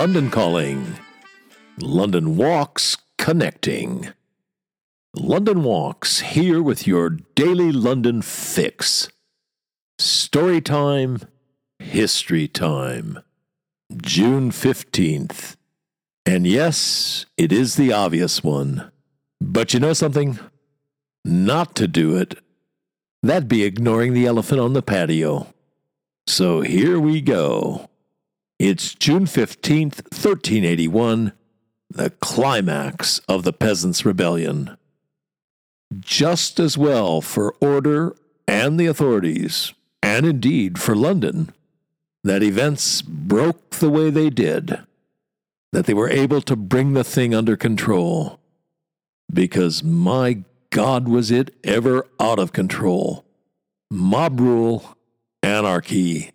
London Calling. London Walks Connecting. London Walks here with your daily London fix. Story time, history time. June 15th. And yes, it is the obvious one. But you know something? Not to do it. That'd be ignoring the elephant on the patio. So here we go. It's June 15th, 1381, the climax of the Peasants' Rebellion. Just as well for order and the authorities, and indeed for London, that events broke the way they did, that they were able to bring the thing under control. Because my God, was it ever out of control! Mob rule, anarchy.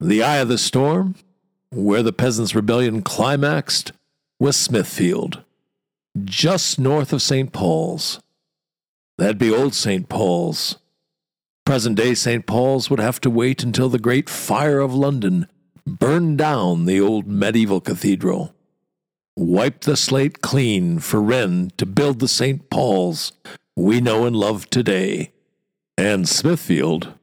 The eye of the storm, where the Peasants' Rebellion climaxed, was Smithfield, just north of St. Paul's. That'd be old St. Paul's. Present day St. Paul's would have to wait until the Great Fire of London burned down the old medieval cathedral, wiped the slate clean for Wren to build the St. Paul's we know and love today. And Smithfield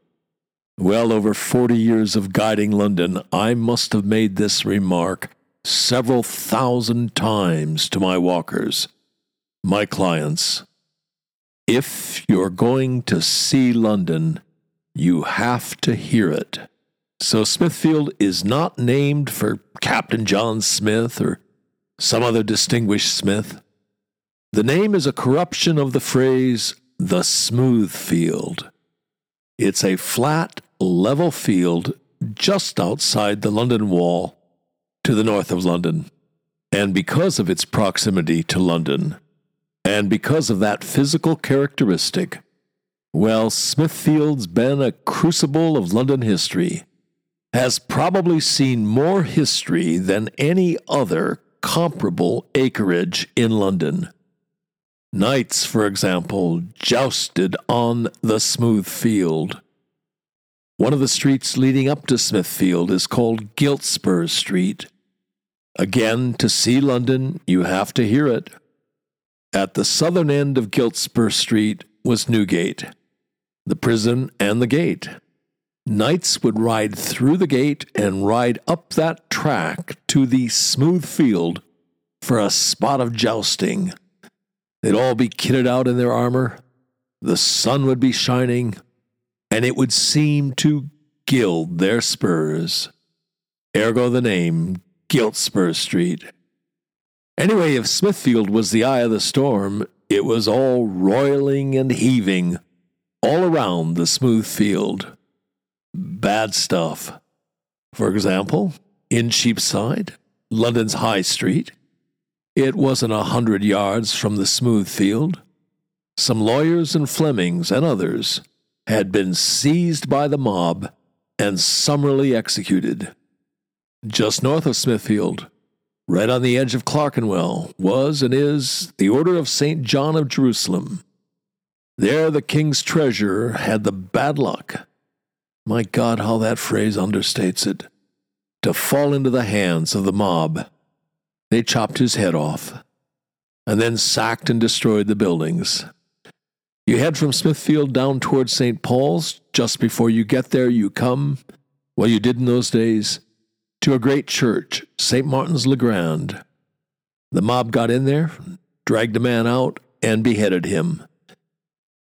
well over 40 years of guiding London, I must have made this remark several thousand times to my walkers, my clients. If you're going to see London, you have to hear it. So Smithfield is not named for Captain John Smith or some other distinguished Smith. The name is a corruption of the phrase the smooth field. It's a flat, level field just outside the London Wall to the north of London. And because of its proximity to London, and because of that physical characteristic, well, Smithfield's been a crucible of London history, has probably seen more history than any other comparable acreage in London. Knights, for example, jousted on the smooth field. One of the streets leading up to Smithfield is called Giltspur Street. Again, to see London, you have to hear it. At the southern end of Giltspur Street was Newgate, the prison and the gate. Knights would ride through the gate and ride up that track to the smooth field for a spot of jousting. They'd all be kitted out in their armor. The sun would be shining, and it would seem to gild their spurs. Ergo the name Giltspur Street. Anyway, if Smithfield was the eye of the storm, it was all roiling and heaving all around the smooth field. Bad stuff. For example, in Cheapside, London's High Street, it wasn't a hundred yards from the smooth field. Some lawyers and Flemings and others had been seized by the mob and summarily executed. Just north of Smithfield, right on the edge of Clerkenwell, was and is the Order of St. John of Jerusalem. There, the king's treasurer had the bad luck. My God, how that phrase understates it. To fall into the hands of the mob they chopped his head off and then sacked and destroyed the buildings. You head from Smithfield down towards St. Paul's. Just before you get there, you come, well, you did in those days, to a great church, St. Martin's le Grand. The mob got in there, dragged a man out, and beheaded him.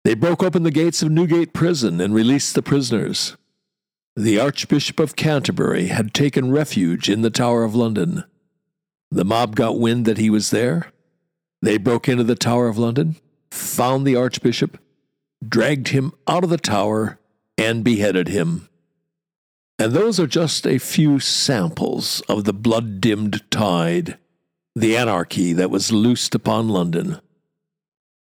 They broke open the gates of Newgate Prison and released the prisoners. The Archbishop of Canterbury had taken refuge in the Tower of London. The mob got wind that he was there. They broke into the Tower of London, found the Archbishop, dragged him out of the tower, and beheaded him. And those are just a few samples of the blood dimmed tide, the anarchy that was loosed upon London.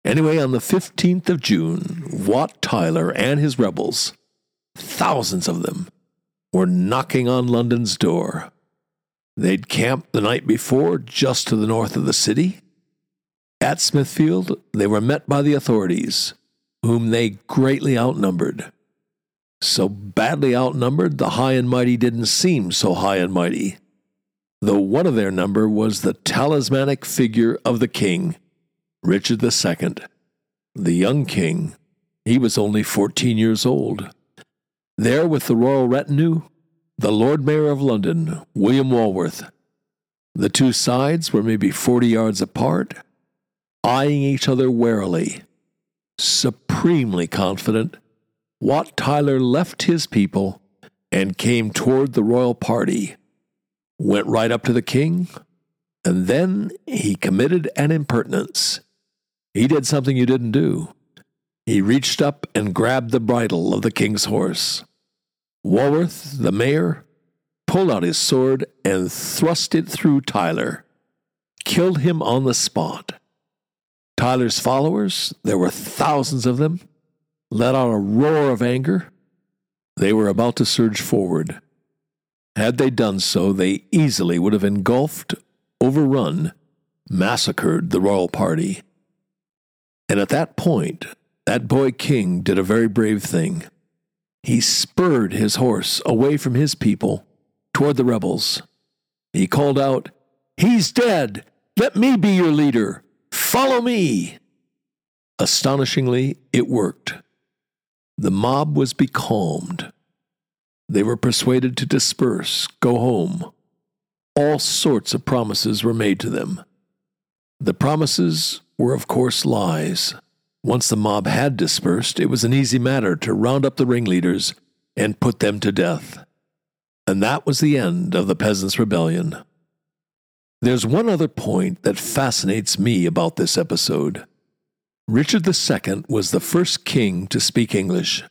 Anyway, on the 15th of June, Wat Tyler and his rebels, thousands of them, were knocking on London's door. They'd camped the night before just to the north of the city. At Smithfield, they were met by the authorities, whom they greatly outnumbered. So badly outnumbered, the high and mighty didn't seem so high and mighty. though one of their number was the talismanic figure of the king, Richard II. The young king, he was only 14 years old. There with the royal retinue, the Lord Mayor of London, William Walworth. The two sides were maybe 40 yards apart, eyeing each other warily. Supremely confident, Wat Tyler left his people and came toward the royal party, went right up to the king, and then he committed an impertinence. He did something you didn't do. He reached up and grabbed the bridle of the king's horse. Walworth, the mayor, pulled out his sword and thrust it through Tyler, killed him on the spot. Tyler's followers, there were thousands of them, let out a roar of anger. They were about to surge forward. Had they done so, they easily would have engulfed, overrun, massacred the royal party. And at that point, that boy king did a very brave thing. He spurred his horse away from his people toward the rebels. He called out, He's dead! Let me be your leader! Follow me! Astonishingly, it worked. The mob was becalmed. They were persuaded to disperse, go home. All sorts of promises were made to them. The promises were, of course, lies. Once the mob had dispersed, it was an easy matter to round up the ringleaders and put them to death. And that was the end of the Peasants' Rebellion. There's one other point that fascinates me about this episode. Richard II was the first king to speak English.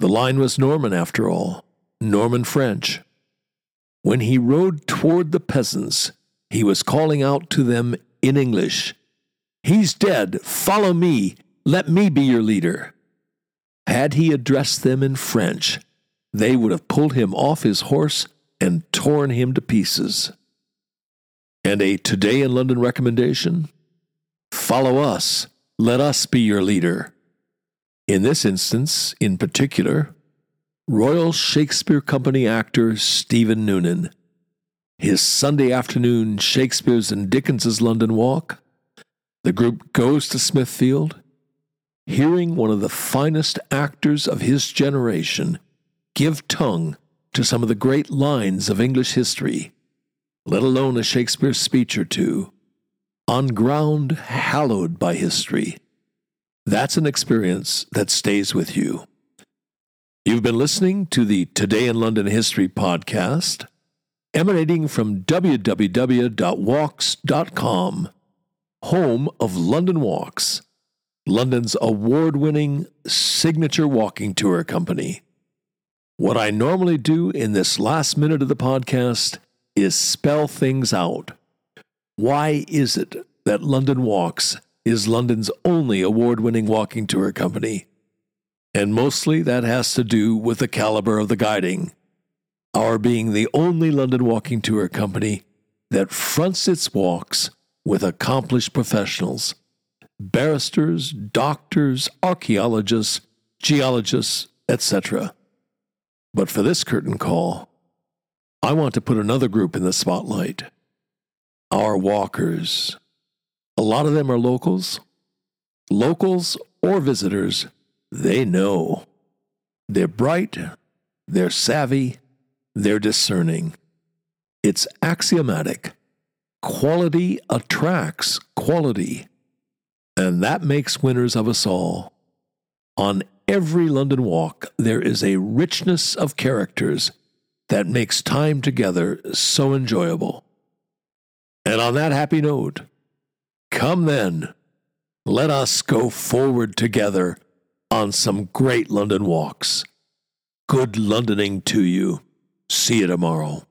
The line was Norman, after all, Norman French. When he rode toward the peasants, he was calling out to them in English He's dead, follow me, let me be your leader. Had he addressed them in French, they would have pulled him off his horse and torn him to pieces. And a Today in London recommendation? Follow us. Let us be your leader. In this instance, in particular, Royal Shakespeare Company actor Stephen Noonan. His Sunday afternoon Shakespeare's and Dickens's London walk. The group goes to Smithfield. Hearing one of the finest actors of his generation give tongue to some of the great lines of English history let alone a Shakespeare speech or two, on ground hallowed by history. That's an experience that stays with you. You've been listening to the Today in London History podcast, emanating from www.walks.com, home of London Walks, London's award winning signature walking tour company. What I normally do in this last minute of the podcast is spell things out. Why is it that London Walks is London's only award winning walking tour company? And mostly that has to do with the caliber of the guiding. Our being the only London walking tour company that fronts its walks with accomplished professionals barristers, doctors, archaeologists, geologists, etc. But for this curtain call, I want to put another group in the spotlight our walkers. A lot of them are locals. Locals or visitors, they know. They're bright, they're savvy, they're discerning. It's axiomatic. Quality attracts quality. And that makes winners of us all. On every London walk, there is a richness of characters that makes time together so enjoyable. And on that happy note, come then, let us go forward together on some great London walks. Good Londoning to you. See you tomorrow.